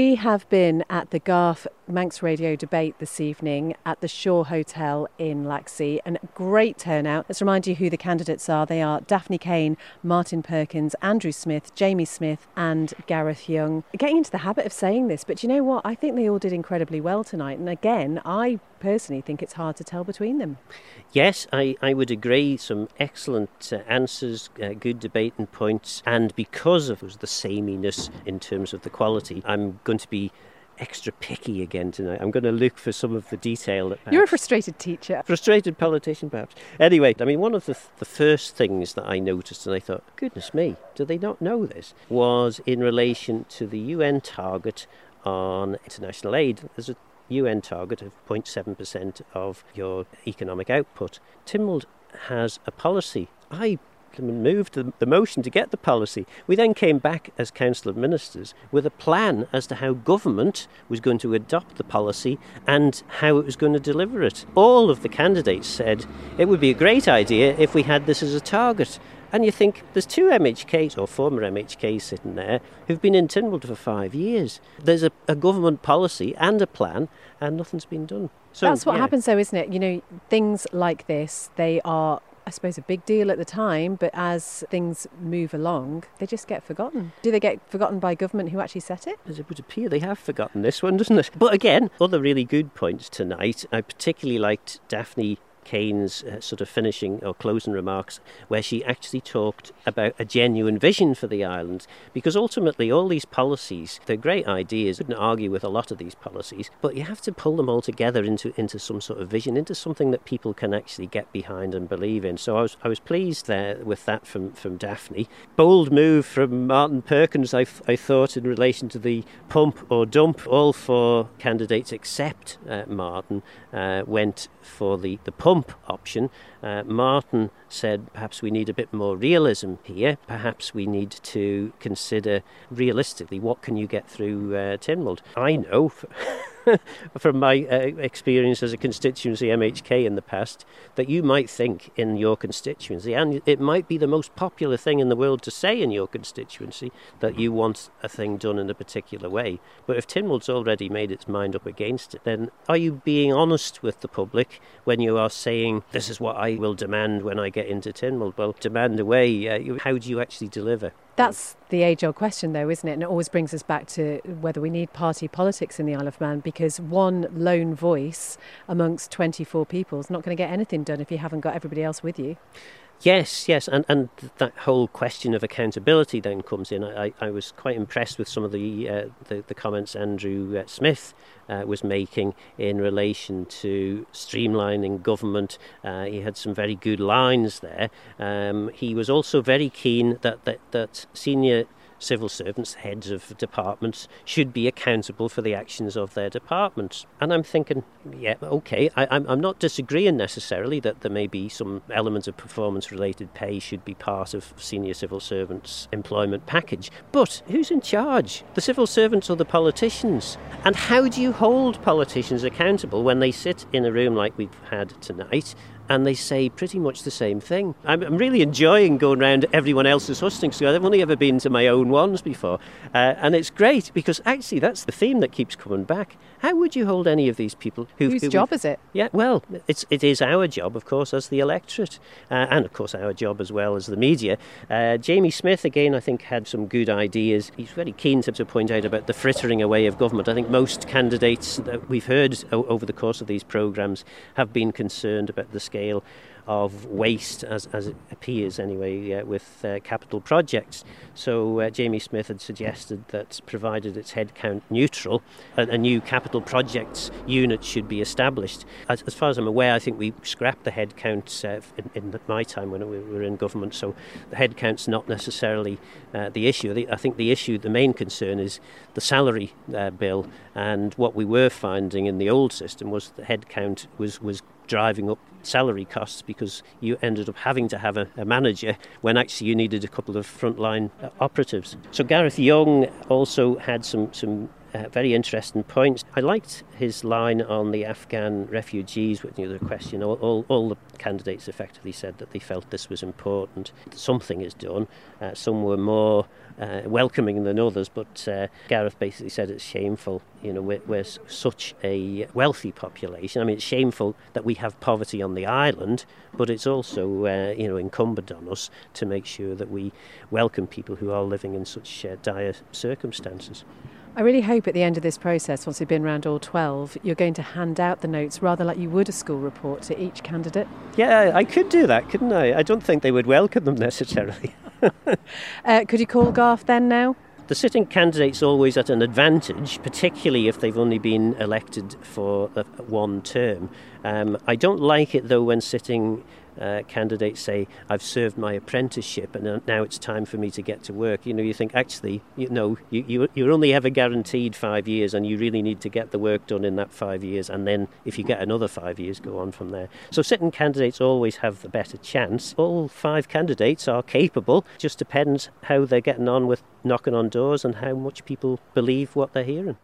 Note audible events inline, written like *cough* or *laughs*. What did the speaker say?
We have been at the Garff Manx Radio debate this evening at the Shore Hotel in Laxey, and a great turnout. Let's remind you who the candidates are. They are Daphne Caine, Martin Perkins, Andrew Smith, Jamie Smith, and Gareth Young. Getting into the habit of saying this, but you know what? I think they all did incredibly well tonight. And again, I personally think it's hard to tell between them. Yes, I, I would agree. Some excellent uh, answers, uh, good debating points, and because of the sameness in terms of the quality, I'm going to be extra picky again tonight. I'm going to look for some of the detail. You're a frustrated teacher. Frustrated politician, perhaps. Anyway, I mean, one of the, the first things that I noticed, and I thought, goodness me, do they not know this, was in relation to the UN target on international aid. There's a UN target of 0.7% of your economic output. Tynwald has a policy. I moved the motion to get the policy. We then came back as Council of Ministers with a plan as to how government was going to adopt the policy and how it was going to deliver it. All of the candidates said it would be a great idea if we had this as a target. And you think there's two MHKs or former MHKs sitting there who've been in Tynwald for five years. There's a, a government policy and a plan, and nothing's been done. So, That's what yeah. happens, though, isn't it? You know, things like this, they are I suppose, a big deal at the time, but as things move along, they just get forgotten. Do they get forgotten by government who actually set it? As it would appear, they have forgotten this one, *laughs* doesn't it? But again, other really good points tonight. I particularly liked Daphne Caine's uh, sort of finishing or closing remarks, where she actually talked about a genuine vision for the island. Because ultimately, all these policies, they're great ideas. I wouldn't argue with a lot of these policies, but you have to pull them all together into, into some sort of vision, into something that people can actually get behind and believe in. So I was, I was pleased there with that from, from Daphne. Bold move from Martin Perkins, I, I thought, in relation to the pump or dump. All four candidates except uh, Martin uh, went for the, the pump option. Uh, Martin said perhaps we need a bit more realism here. Perhaps we need to consider realistically what can you get through uh, Tynwald. I know. *laughs* from my uh, experience as a constituency MHK in the past, that you might think in your constituency, and it might be the most popular thing in the world to say in your constituency that you want a thing done in a particular way. But if Tynwald's already made its mind up against it, then are you being honest with the public when you are saying, this is what I will demand when I get into Tynwald? Well, demand away. Uh, how do you actually deliver? That's the age old question, though, isn't it? And it always brings us back to whether we need party politics in the Isle of Man because one lone voice amongst 24 people is not going to get anything done if you haven't got everybody else with you. Yes, yes, and, and that whole question of accountability then comes in. I, I was quite impressed with some of the uh, the, the, comments Andrew uh, Smith uh, was making in relation to streamlining government. Uh, he had some very good lines there. Um, he was also very keen that that, that senior civil servants, heads of departments, should be accountable for the actions of their departments. And I'm thinking, yeah, okay, I, am I'm not disagreeing necessarily that there may be some elements of performance related pay should be part of senior civil servants' employment package. But who's in charge? The civil servants or the politicians? And how do you hold politicians accountable when they sit in a room like we've had tonight and they say pretty much the same thing. I'm, I'm really enjoying going around everyone else's hustings together. I've only ever been to my own ones before, uh, and it's great because actually that's the theme that keeps coming back. How would you hold any of these people? Who, Whose who, job is it? Yeah, well, it's it is our job, of course, as the electorate, uh, and of course our job as well as the media. Uh, Jamie Smith, again, I think had some good ideas. He's very keen to, to point out about the frittering away of government. I think most candidates that we've heard o- over the course of these programmes have been concerned about the scale of waste, as, as it appears anyway, uh, with uh, capital projects. So uh, Jamie Smith had suggested that, provided it's headcount neutral, a, a new capital projects unit should be established. As, as, far as I'm aware, I think we scrapped the headcount uh, in, in, my time when we were in government, so the headcount's not necessarily uh, the issue. I think the issue, the main concern is the salary uh, bill, and what we were finding in the old system was the headcount was, was driving up salary costs because you ended up having to have a, a manager when actually you needed a couple of frontline uh, operatives. So Gareth Young also had some some uh, very interesting points. I liked his line on the Afghan refugees with you know, the question. All, all, all, the candidates effectively said that they felt this was important. Something is done. Uh, some were more uh, welcoming than others, but uh, Gareth basically said it's shameful. You know, we're, we're, such a wealthy population. I mean, it's shameful that we have poverty on the island, but it's also, uh, you know, incumbent on us to make sure that we welcome people who are living in such uh, dire circumstances. I really hope at the end of this process, once we've been around all 12, you're going to hand out the notes rather like you would a school report to each candidate. Yeah, I could do that, couldn't I? I don't think they would welcome them *laughs* necessarily. *laughs* uh, could you call Garff then now? The sitting candidate's always at an advantage, particularly if they've only been elected for one term. Um, I don't like it though when sitting uh, candidates say, I've served my apprenticeship and now it's time for me to get to work. You know, you think, actually, you know, you, you, you're only ever guaranteed five years and you really need to get the work done in that five years. And then if you get another five years, go on from there. So certain candidates always have the better chance. All five candidates are capable, just depends how they're getting on with knocking on doors and how much people believe what they're hearing.